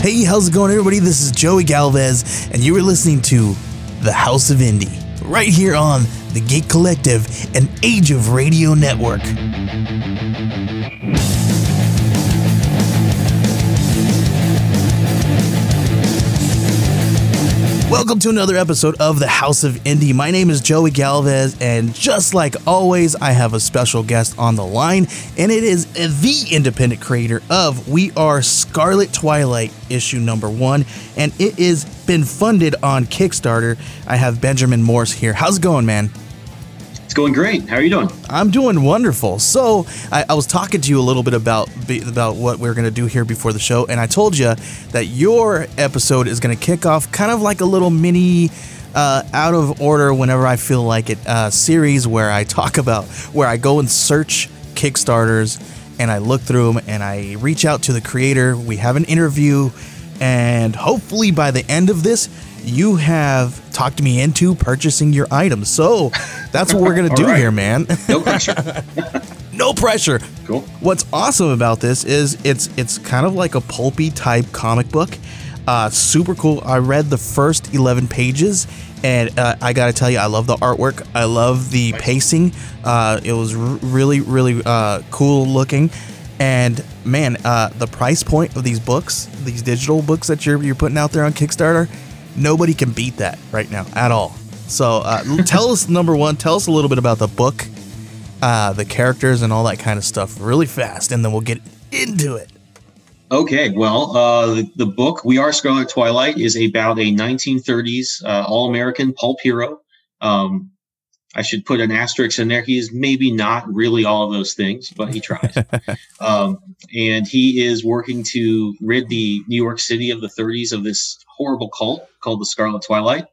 Hey, how's it going, everybody? This is Joey Galvez, and you are listening to The House of Indie, right here on the Geek Collective and Age of Radio Network. Welcome to another episode of the House of Indie. My name is Joey Galvez, and just like always, I have a special guest on the line, and it is the independent creator of We Are Scarlet Twilight issue number one, and it has been funded on Kickstarter. I have Benjamin Morse here. How's it going, man? It's going great. How are you doing? I'm doing wonderful. So I, I was talking to you a little bit about about what we are going to do here before the show, and I told you that your episode is going to kick off kind of like a little mini. Uh, out of order whenever I feel like it uh, series where I talk about where I go and search Kickstarters and I look through them and I reach out to the creator. We have an interview, and hopefully by the end of this, you have talked me into purchasing your items. So that's what we're gonna do right. here, man. No pressure. no pressure. Cool. What's awesome about this is it's it's kind of like a pulpy type comic book. Uh, super cool. I read the first eleven pages, and uh, I gotta tell you, I love the artwork. I love the pacing. Uh, it was r- really really uh, cool looking. And man, uh, the price point of these books, these digital books that you're you're putting out there on Kickstarter, nobody can beat that right now at all. So uh, tell us number one, tell us a little bit about the book, uh, the characters, and all that kind of stuff really fast, and then we'll get into it. Okay, well, uh, the, the, book "We Are Scarlet Twilight" is about a 1930s uh, all-American pulp hero. Um, I should put an asterisk in there. He is maybe not really all of those things, but he tries. um, and he is working to rid the New York City of the 30s of this horrible cult called the Scarlet Twilight.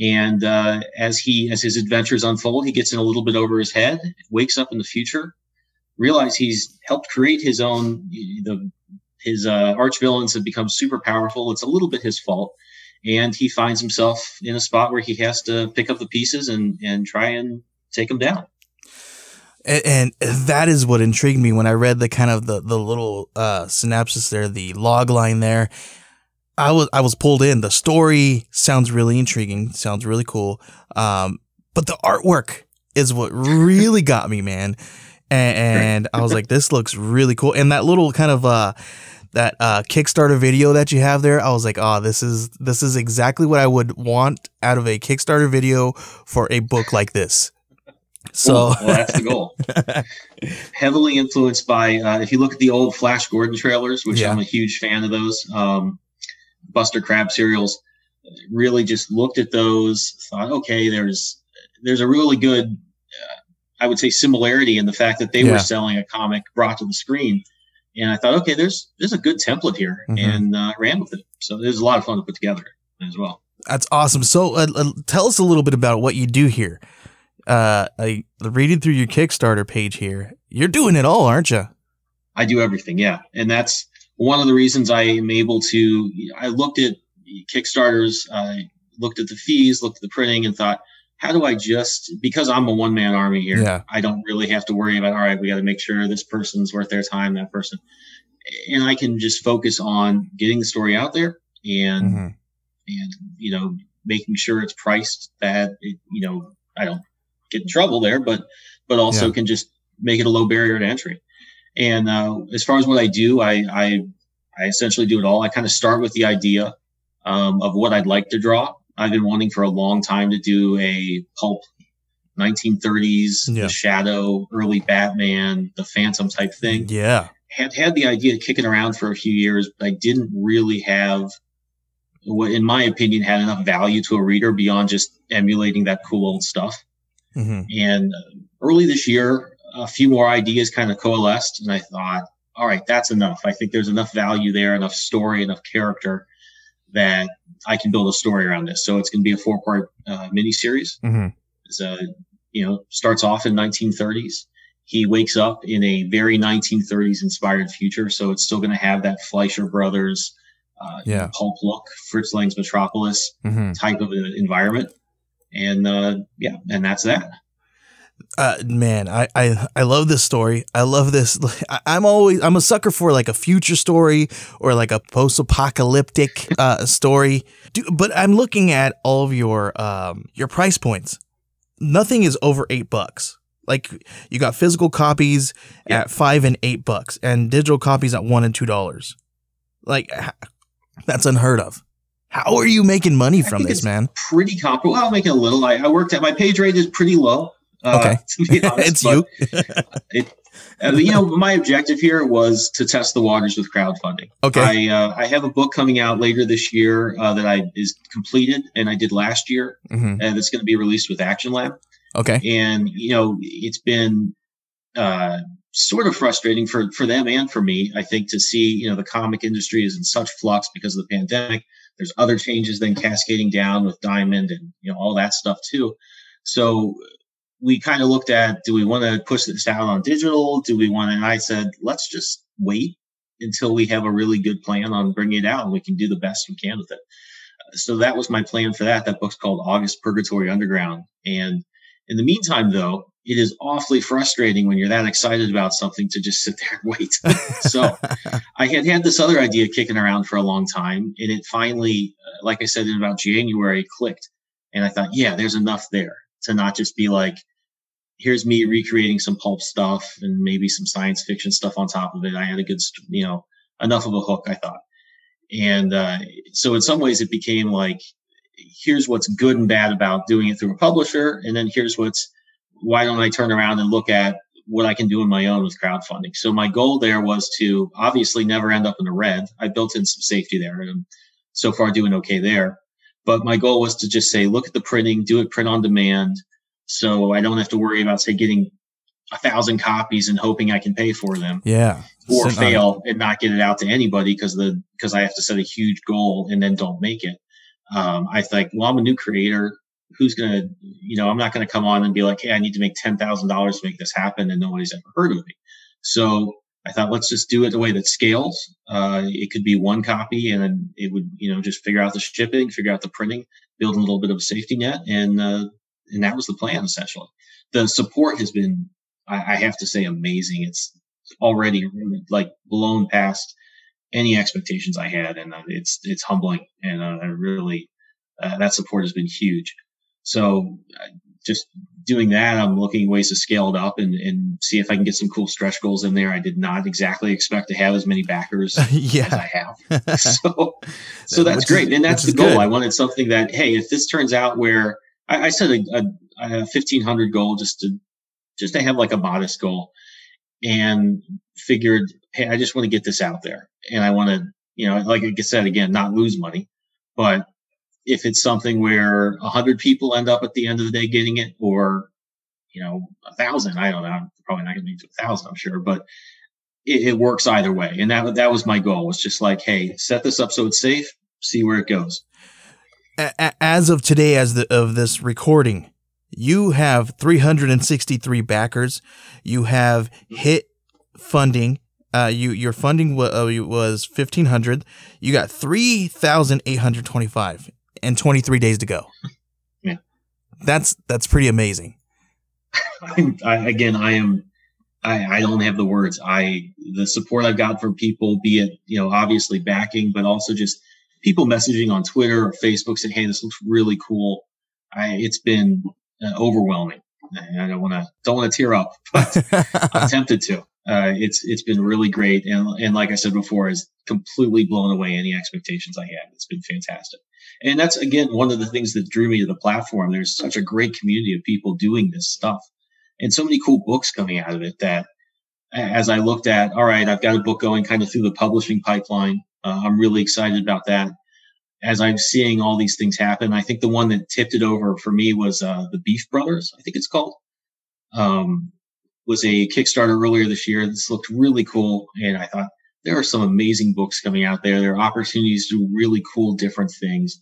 And uh, as he as his adventures unfold, he gets in a little bit over his head, wakes up in the future, realize he's helped create his own the his uh, arch villains have become super powerful. It's a little bit his fault, and he finds himself in a spot where he has to pick up the pieces and and try and take them down. And, and that is what intrigued me when I read the kind of the the little uh, synopsis there, the log line there. I was I was pulled in. The story sounds really intriguing, sounds really cool. Um, but the artwork is what really got me, man. And, and I was like, this looks really cool. And that little kind of uh that uh Kickstarter video that you have there, I was like, oh, this is this is exactly what I would want out of a Kickstarter video for a book like this. So well, that's the goal. Heavily influenced by, uh, if you look at the old Flash Gordon trailers, which yeah. I'm a huge fan of those. Um, Buster Crabbe serials. Really just looked at those, thought, okay, there's there's a really good, uh, I would say, similarity in the fact that they yeah. were selling a comic brought to the screen, and I thought, okay, there's there's a good template here, mm-hmm. and uh, ran with it. So it was a lot of fun to put together as well. That's awesome. So uh, uh tell us a little bit about what you do here. Uh, I reading through your Kickstarter page here. You're doing it all, aren't you? I do everything, yeah, and that's one of the reasons I am able to, I looked at Kickstarters, I looked at the fees, looked at the printing, and thought, how do I just, because I'm a one man army here, yeah. I don't really have to worry about, all right, we got to make sure this person's worth their time, that person. And I can just focus on getting the story out there and, mm-hmm. and, you know, making sure it's priced that, it, you know, I don't get in trouble there, but, but also yeah. can just make it a low barrier to entry. And uh, as far as what I do, I, I, I essentially do it all. I kind of start with the idea um, of what I'd like to draw. I've been wanting for a long time to do a pulp 1930s, yeah. the Shadow, early Batman, the Phantom type thing. Yeah. Had had the idea kicking around for a few years, but I didn't really have what, in my opinion, had enough value to a reader beyond just emulating that cool old stuff. Mm-hmm. And uh, early this year, a few more ideas kind of coalesced, and I thought, all right, that's enough. I think there's enough value there, enough story, enough character that I can build a story around this. So it's going to be a four part uh, miniseries. Mm-hmm. So, you know, starts off in 1930s. He wakes up in a very 1930s inspired future. So it's still going to have that Fleischer Brothers, uh, yeah. pulp look, Fritz Lang's Metropolis mm-hmm. type of environment. And uh, yeah, and that's that Uh, man, I, I I love this story. I love this. I'm always I'm a sucker for like a future story or like a post-apocalyptic uh, story. Do, but I'm looking at all of your um your price points. Nothing is over eight bucks. Like you got physical copies Yeah. at five and eight bucks, and digital copies at one and two dollars. Like that's unheard of. How are you making money from this, it's man? Pretty comparable. Well, I'm making a little. I, I worked at my page rate is pretty low. Uh, Okay. honest, it's you. uh, you know, my objective here was to test the waters with crowdfunding. Okay. I uh, I have a book coming out later this year uh, that I is completed and I did last year, hmm and it's going to be released with Action Lab. Okay. and you know it's been uh, sort of frustrating for for them and for me i think to see you know the comic industry is in such flux because of the pandemic there's other changes then cascading down with diamond and you know all that stuff too so we kind of looked at do we want to push this out on digital do we want to and i said let's just wait until we have a really good plan on bringing it out and we can do the best we can with it so that was my plan for that that book's called august purgatory underground and in the meantime, though, it is awfully frustrating when you're that excited about something to just sit there and wait. so I had had this other idea kicking around for a long time, and it finally, like I said, in about January, clicked. And I thought, yeah, there's enough there to not just be like, here's me recreating some pulp stuff and maybe some science fiction stuff on top of it. I had a good, you know, enough of a hook, I thought. And uh, so in some ways, it became like, here's what's good and bad about doing it through a publisher, and then here's what's why don't I turn around and look at what I can do on my own with crowdfunding. So my goal there was to obviously never end up in the red. I built in some safety there, and I'm so far doing okay there. But my goal was to just say, look at the printing, do it print on demand, so I don't have to worry about say getting a thousand copies and hoping I can pay for them Yeah. or Sitting on fail and not get it out to anybody because the because I have to set a huge goal and then don't make it. Um, I think, well, I'm a new creator. Who's gonna, you know, I'm not gonna come on and be like, hey, I need to make ten thousand dollars to make this happen, and nobody's ever heard of me. So I thought, let's just do it the way that scales. Uh, it could be one copy, and then it would, you know, just figure out the shipping, figure out the printing, build a little bit of a safety net, and uh, and that was the plan essentially. The support has been, I, I have to say, amazing. It's already like blown past any expectations I had, and uh, it's it's humbling, and uh, I really uh, that support has been huge. So uh, just doing that, I'm looking ways to scale it up and, and see if I can get some cool stretch goals in there. I did not exactly expect to have as many backers as. I have. so, so that's Which is- great. And that's the goal. good. I wanted something that, hey, if this turns out where I, I set a, a, a 1500 goal just to, just to have like a modest goal and figured, Hey, I just want to get this out there and I want to, you know, like I said, again, not lose money, but if it's something where a hundred people end up at the end of the day getting it or, you know, a thousand, I don't know, I'm probably not going to make it to a thousand, I'm sure, but it, it works either way. And that, that was my goal was just like, Hey, set this up so it's safe, see where it goes. A- a- as of today, as the of this recording, you have 363 backers. You have hit funding. Uh, you your funding wa- uh, was 1500. You got 3,825 and 23 days to go. Yeah. That's that's pretty amazing. I, again, I am, I, I don't have the words. I, the support I've got from people, be it, you know, obviously backing, but also just people messaging on Twitter or Facebook saying, Hey, this looks really cool. I, it's been uh, overwhelming. I don't want to, don't want to tear up, but I'm tempted to. Uh, it's, it's been really great. And, and like I said before, has completely blown away any expectations I had. It's been fantastic. And that's again, one of the things that drew me to the platform. There's such a great community of people doing this stuff and so many cool books coming out of it that as I looked at, all right, I've got a book going kind of through the publishing pipeline. Uh, I'm really excited about that. As I'm seeing all these things happen, I think the one that tipped it over for me was uh, the Beef Brothers. I think it's called. Um, was a Kickstarter earlier this year. This looked really cool, and I thought there are some amazing books coming out there. There are opportunities to do really cool, different things,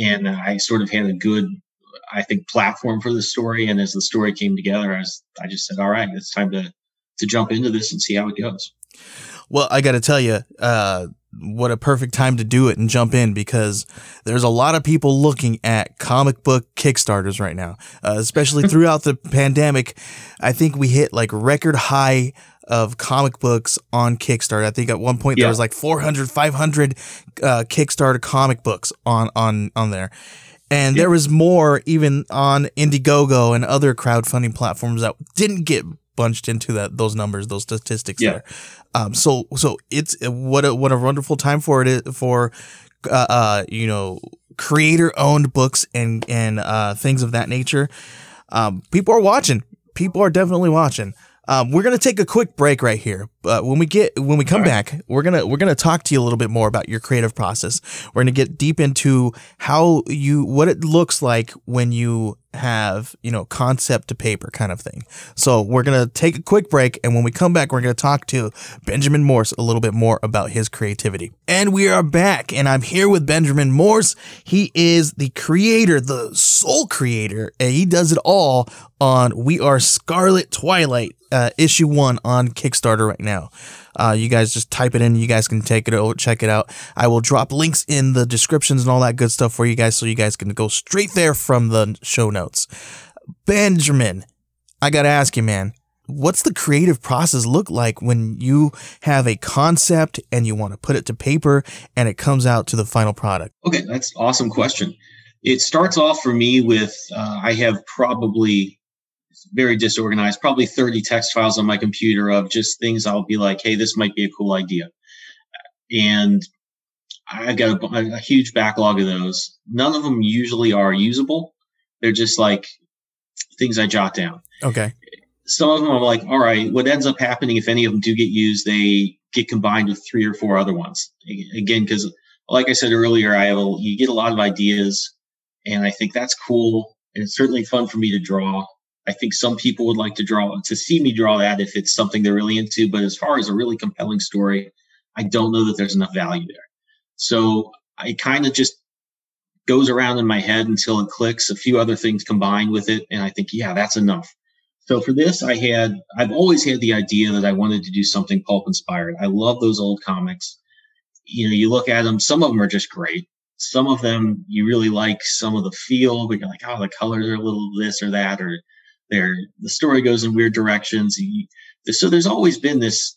and I sort of had a good, I think, platform for the story. And as the story came together, I, was, I just said, "All right, it's time to to jump into this and see how it goes." Well, I got to tell you, uh, what a perfect time to do it and jump in because there's a lot of people looking at comic book Kickstarters right now, uh, especially throughout the pandemic. I think we hit like record high of comic books on Kickstarter. I think at one point yeah. there was like 400, 500 uh, Kickstarter comic books on on on there. And yeah. there was more even on Indiegogo and other crowdfunding platforms that didn't get bunched into that those numbers, those statistics yeah. there. Um, so so it's what a what a wonderful time for it is, for uh, uh you know creator owned books and and uh things of that nature. Um, people are watching. People are definitely watching. Um, we're gonna take a quick break right here, but when we get when we come right. back, we're gonna we're gonna talk to you a little bit more about your creative process. We're gonna get deep into how you what it looks like when you have, you know, concept to paper kind of thing. So we're going to take a quick break. And when we come back, we're going to talk to Benjamin Morse a little bit more about his creativity. And we are back. And I'm here with Benjamin Morse. He is the creator, the sole creator, and he does it all on We Are Scarlet Twilight, uh, issue one on Kickstarter right now. Uh, you guys just type it in. You guys can take it out, check it out. I will drop links in the descriptions and all that good stuff for you guys so you guys can go straight there from the show notes. Benjamin, I got to ask you, man, what's the creative process look like when you have a concept and you want to put it to paper and it comes out to the final product? Okay, that's awesome question. It starts off for me with uh, I have probably very disorganized, probably 30 text files on my computer of just things I'll be like, hey, this might be a cool idea. And I've got a, a, huge backlog of those. None of them usually are usable. They're just like things I jot down. Okay. Some of them are like, all right, what ends up happening if any of them do get used, they get combined with three or four other ones. Again, because like I said earlier, I have a, you get a lot of ideas and I think that's cool. And it's certainly fun for me to draw. I think some people would like to draw to see me draw that if it's something they're really into. But as far as a really compelling story, I don't know that there's enough value there. So I kind of just goes around in my head until it clicks. A few other things combined with it, and I think, yeah, that's enough. So for this, I had I've always had the idea that I wanted to do something pulp inspired. I love those old comics. You know, you look at them; some of them are just great. Some of them you really like some of the feel, but you're like, oh, the colors are a little this or that, or there, the story goes in weird directions. So there's always been this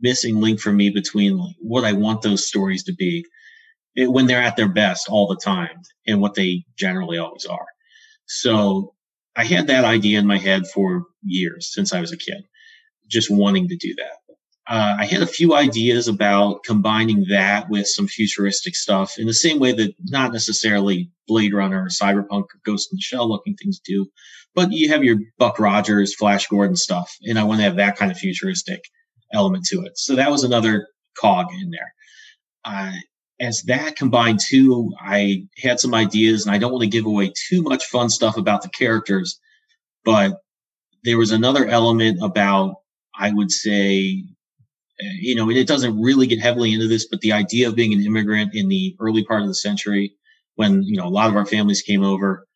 missing link for me between like what I want those stories to be it, when they're at their best all the time and what they generally always are. So I had that idea in my head for years since I was a kid, just wanting to do that. Uh, I had a few ideas about combining that with some futuristic stuff in the same way that not necessarily Blade Runner or Cyberpunk or Ghost in the Shell looking things do, but you have your Buck Rogers, Flash Gordon stuff, and I want to have that kind of futuristic element to it. So that was another cog in there. Uh, as that combined too, I had some ideas, and I don't want to give away too much fun stuff about the characters, but there was another element about, I would say, you know, it doesn't really get heavily into this, but the idea of being an immigrant in the early part of the century, when you know a lot of our families came over,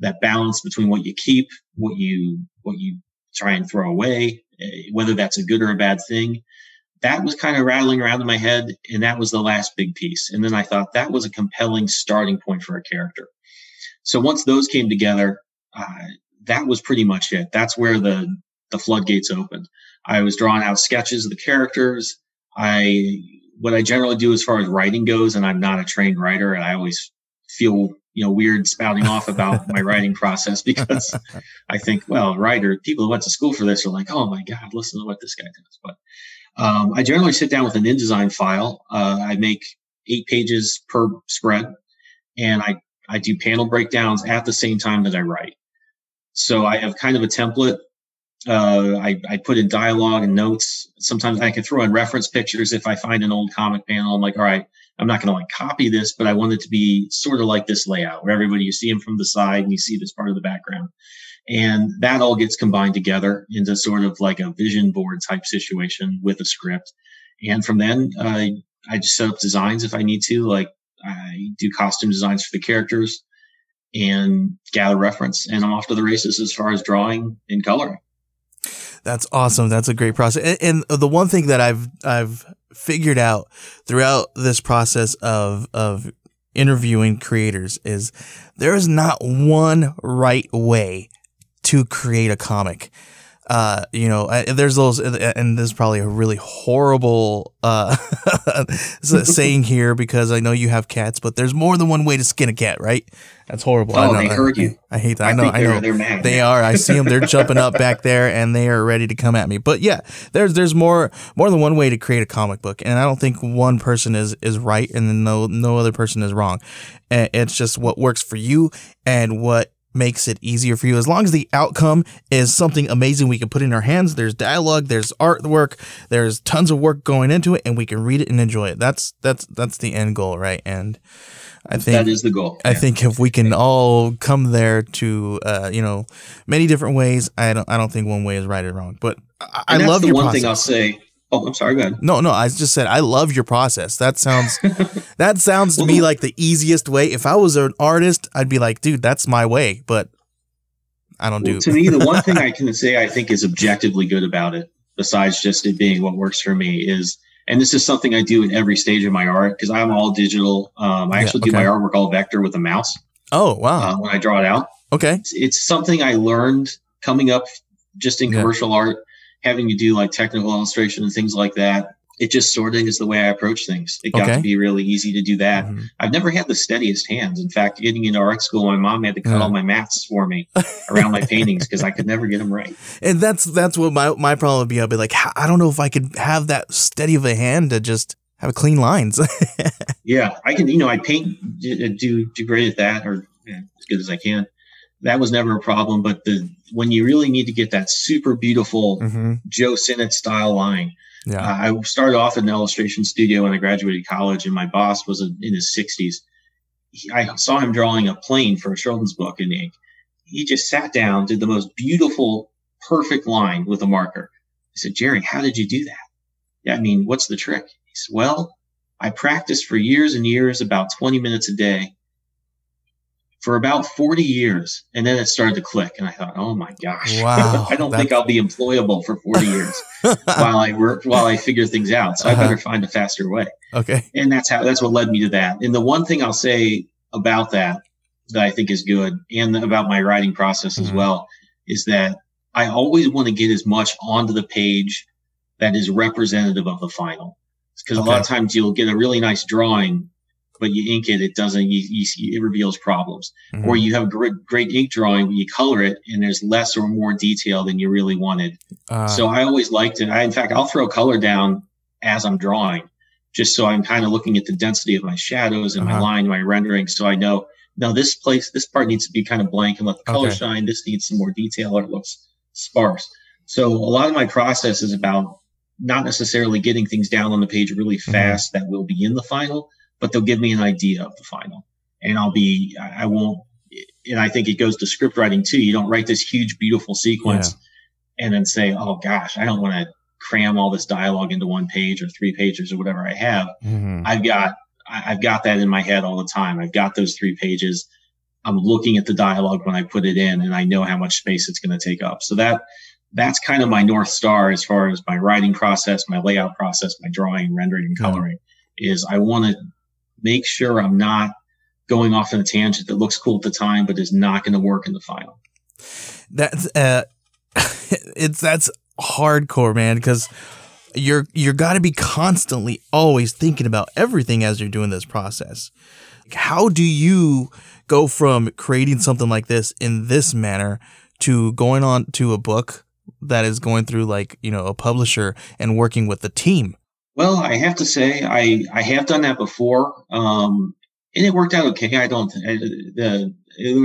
that balance between what you keep, what you what you try and throw away, eh, whether that's a good or a bad thing. That was kind of rattling around in my head, and that was the last big piece. And then I thought that was a compelling starting point for a character. So once those came together, uh, that was pretty much it. That's where the the floodgates opened. I was drawing out sketches of the characters. I what I generally do as far as writing goes, and I'm not a trained writer, and I always feel you know weird spouting off about my writing process because I think, well, writer people who went to school for this are like, oh my god, listen to what this guy does. But um, I generally sit down with an InDesign file. Uh, I make eight pages per spread, and I I do panel breakdowns at the same time that I write. So I have kind of a template. Uh, I, I put in dialogue and notes. Sometimes I can throw in reference pictures if I find an old comic panel. I'm like, all right, I'm not going to like copy this, but I want it to be sort of like this layout where everybody you see them from the side and you see this part of the background. And that all gets combined together into sort of like a vision board type situation with a script. And from then, uh, I just set up designs if I need to. Like I do costume designs for the characters and gather reference, and I'm off to the races as far as drawing and coloring. That's awesome. That's a great process. And, and, the one thing that I've I've figured out throughout this process of of interviewing creators is there is not one right way to create a comic uh, you know, there's those, and this is probably a really horrible uh, saying here because I know you have cats, but there's more than one way to skin a cat, right? That's horrible. Oh, they hurt you. I, I hate that. I, I know. I know. They're, mad. They are. I see them. They're jumping up back there, and they are ready to come at me. But yeah, there's there's more more than one way to create a comic book, and I don't think one person is is right, and then no no other person is wrong. It's just what works for you and what makes it easier for you. As long as the outcome is something amazing we can put in our hands, there's dialogue, there's artwork, there's tons of work going into it, and we can read it and enjoy it. That's that's that's the end goal, right? And I think that is the goal. I yeah. think if we can all come there to uh, you know many different ways, I don't I don't think one way is right or wrong. But I, I love the one process. thing I'll say Oh, I'm sorry. Go ahead. No, no. I just said I love your process. That sounds that sounds to me like the easiest way. If I was an artist, I'd be like, dude, that's my way. But I don't well, do. to me, the one thing I can say I think is objectively good about it, besides just it being what works for me, is and this is something I do in every stage of my art because I'm all digital. Um, I actually yeah, okay. do my artwork all vector with a mouse. Oh wow! Uh, when I draw it out, okay, it's, it's, something I learned coming up just in yeah. commercial art having to do like technical illustration and things like that, it just sort of is the way I approach things. It got okay. to be really easy to do that. Mm-hmm. I've never had the steadiest hands. In fact, getting into art school, my mom had to cut all my mats for me around my paintings because I could never get them right. And that's that's what my my problem would be. I'd be like, I don't know if I could have that steady of a hand to just have clean lines. yeah, I can. You know, I paint do do great at that, or as good as I can that was never a problem. But the when you really need to get that super beautiful mm-hmm. Joe Sinnott style line, yeah. Uh, I started off in an illustration studio when I graduated college, and my boss was in his 60s. He, I saw him drawing a plane for a children's book in ink. He just sat down, did the most beautiful, perfect line with a marker. I said, Jerry, how did you do that? Yeah, I mean, what's the trick? He said, Well, I practiced for years and years, about 20 minutes a day for about 40 years. And then it started to click. And I thought, oh my gosh, wow, I don't think I'll be employable for 40 years while I work, while I figure things out. So uh-huh. I better find a faster way. Okay. And that's how, that's what led me to that. And the one thing I'll say about that, that I think is good and about my writing process mm-hmm. as well is that I always want to get as much onto the page that is representative of the final. Because okay. a lot of times you'll get a really nice drawing but you ink it, it doesn't, you, you it reveals problems. Mm-hmm. Or you have a great, great ink drawing, but you color it and there's less or more detail than you really wanted. Uh, so I always liked it. I, in fact, I'll throw color down as I'm drawing, just so I'm kind of looking at the density of my shadows and uh-huh. my line, my rendering. So I know, no, this place, this part needs to be kind of blank and let the color okay. shine. This needs some more detail or it looks sparse. So a lot of my process is about not necessarily getting things down on the page really mm-hmm. fast mm-hmm. that will be in the final, but they'll give me an idea of the final. And I'll be, I won't, and I think it goes to script writing too. You don't write this huge, beautiful sequence yeah. and then say, oh gosh, I don't want to cram all this dialogue into one page or three pages or whatever I have. Mm-hmm. I've got, I've got that in my head all the time. I've got those three pages. I'm looking at the dialogue when I put it in and I know how much space it's going to take up. So that, that's kind of my North Star as far as my writing process, my layout process, my drawing, rendering, and coloring is I want to make sure I'm not going off on a tangent that looks cool at the time, but is not going to work in the final. That's uh, it's that's hardcore, man, because you're you're got to be constantly always thinking about everything as you're doing this process. How do you go from creating something like this in this manner to going on to a book that is going through like you know a publisher and working with the team well, I have to say I I have done that before, um, and it worked out okay. I don't. I, the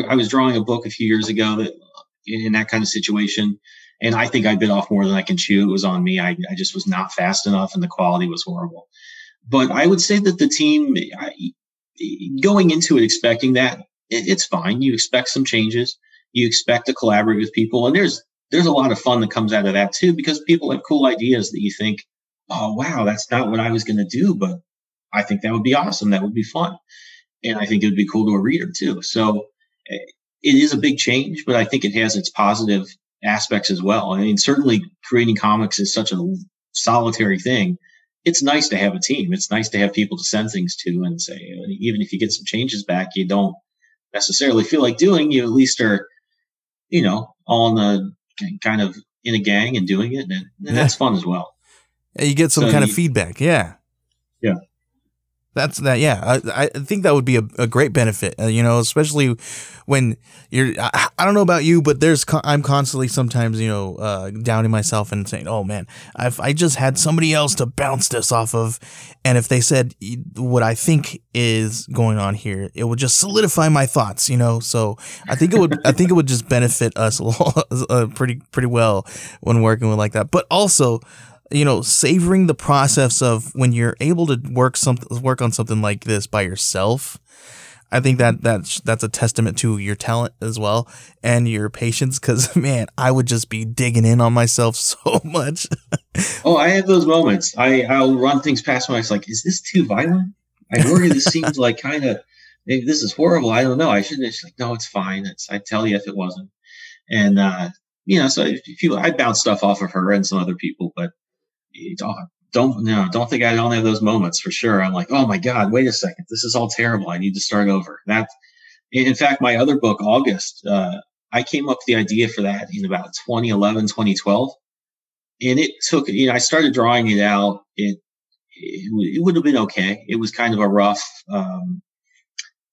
I was drawing a book a few years ago that in that kind of situation, and I think I bit off more than I can chew. It was on me. I, I just was not fast enough, and the quality was horrible. But I would say that the team, I, going into it expecting that, it, it's fine. You expect some changes. You expect to collaborate with people, and there's there's a lot of fun that comes out of that too because people have cool ideas that you think oh, wow, that's not what I was going to do, but I think that would be awesome. That would be fun. And I think it would be cool to a reader too. So eh, it is a big change, but I think it has its positive aspects as well. I mean, certainly creating comics is such a solitary thing. it's nice to have a team. It's nice to have people to send things to and say, even if you get some changes back, you don't necessarily feel like doing. You at least are, you know, all in the kind of in a gang and doing it, and, and yeah. that's fun as well. You get some so kind you, of feedback. Yeah. Yeah. That's that. Yeah, I, I think that would be a, a great benefit. Uh, you know, especially when you're. I, I, don't know about you, but there's I'm constantly sometimes you know uh, doubting myself and saying, "Oh man, if I just had somebody else to bounce this off of, and if they said what I think is going on here, it would just solidify my thoughts." You know, so I think it would. I think it would just benefit us a uh, pretty pretty well when working with like that. But also, you know, savoring the process of when you're able to work something, work on something like this by yourself. I think that that's that's a testament to your talent as well and your patience. Because man, I would just be digging in on myself so much. oh, I have those moments. I I'll run things past my. It's like, is this too violent? I worry this seems like kind of this is horrible. I don't know. I shouldn't. It's like, no, it's fine. It's I tell you if it wasn't. And uh, you know, so if you, I bounce stuff off of her and some other people, but don't don't no, don't think I don't have those moments for sure. I'm like, oh my god, wait a second, this is all terrible. I need to start over. That, in fact, my other book, August, uh, I came up with the idea for that in about 2011, 2012, and it took. You know, I started drawing it out. It it, it would have been okay. It was kind of a rough. Um,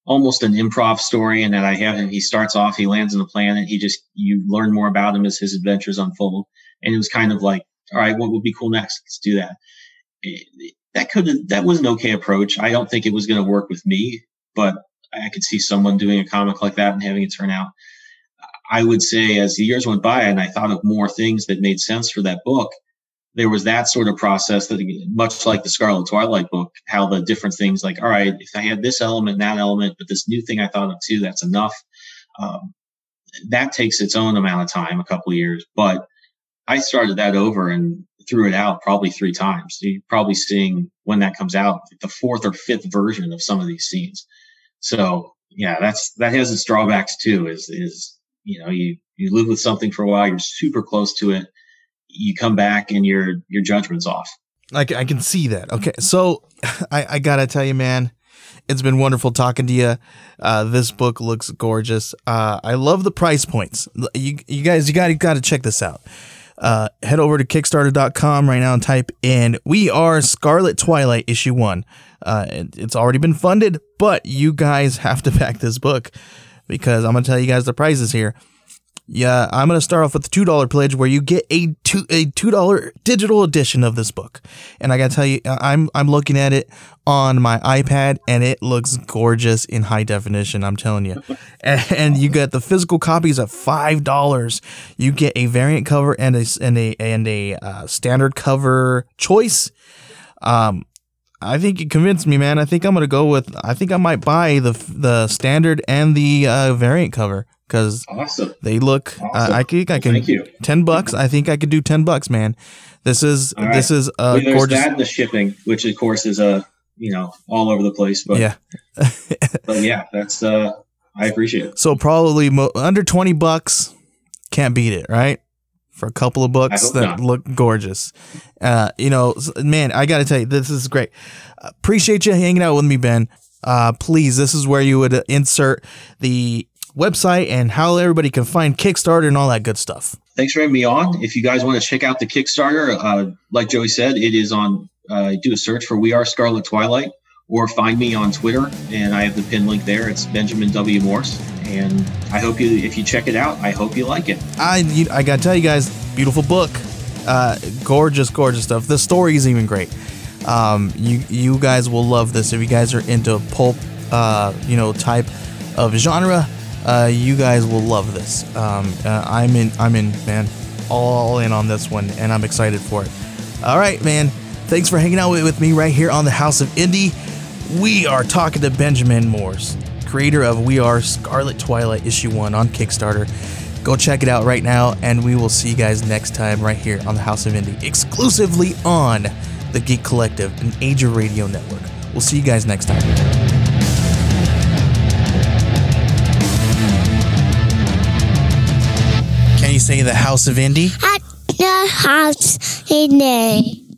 almost an improv story and that I have him. He starts off, he lands on a planet. He just, you learn more about him as his adventures unfold. And it was kind of like all right, what would be cool next? Let's do that. That could that was an okay approach. I don't think it was going to work with me, but I could see someone doing a comic like that and having it turn out. I would say as the years went by and I thought of more things that made sense for that book, there was that sort of process that much like the Scarlet Twilight book, how the different things like, all right, if I had this element, that element, but this new thing I thought of too, that's enough. Um, that takes its own amount of time, a couple of years, but I started that over and threw it out probably three times. You're probably seeing when that comes out the fourth or fifth version of some of these scenes. So yeah, that's that has its drawbacks too. Is is you know you you live with something for a while, you're super close to it, you come back and your your judgment's off. I, I can see that. Okay, so I, I gotta tell you, man, it's been wonderful talking to you. Uh, this book looks gorgeous. Uh, I love the price points. You you guys, you got you got to check this out uh, head over to Kickstarter.com right now and type in "We Are Scarlet Twilight" issue one. Uh, it, it's already been funded, but you guys have to back this book because I'm gonna tell you guys the prizes here. Yeah, I'm gonna start off with the two dollar pledge where you get a two a two dollar digital edition of this book, and I gotta tell you, I'm I'm looking at it on my iPad and it looks gorgeous in high definition. I'm telling you, and, you get the physical copies at five dollars. You get a variant cover and a and a and a uh, standard cover choice. Um, I think you convinced me, man. I think I'm gonna go with. I think I might buy the the standard and the uh, variant cover because awesome. they look. Awesome. Uh, I think I can. Thank you. Ten bucks. I think I could do ten bucks, man. This is right. this is a well, gorgeous. That the shipping, which of course is a you know all over the place, but yeah, but yeah, that's uh, I appreciate it. So probably mo- under twenty bucks, can't beat it, right? For a couple of books that not. look gorgeous, uh, you know, man, I got to tell you, this is great. Appreciate you hanging out with me, Ben. Uh, please, this is where you would insert the website and how everybody can find Kickstarter and all that good stuff. Thanks for having me on. If you guys want to check out the Kickstarter, uh, like Joey said, it is on, uh, do a search for We Are Scarlet Twilight or find me on Twitter and I have the pin link there. It's Benjamin W. Morse. And I hope you, if you check it out, I hope you like it. I, you, I got to tell you guys, beautiful book. Uh, gorgeous, gorgeous stuff. The story is even great. Um, you, you guys will love this if you guys are into pulp, uh, you know, type of genre uh, you guys will love this. Um, uh, I'm in, I'm in, man, all in on this one, and I'm excited for it. All right, man. Thanks for hanging out with me right here on the House of Indie. We are talking to Benjamin Morse, creator of We Are Scarlet Twilight Issue 1 on Kickstarter. Go check it out right now, and we will see you guys next time right here on the House of Indie, exclusively on the Geek Collective and Age of Radio Network. We'll see you guys next time. Say the House of Indy? At the House of Indie.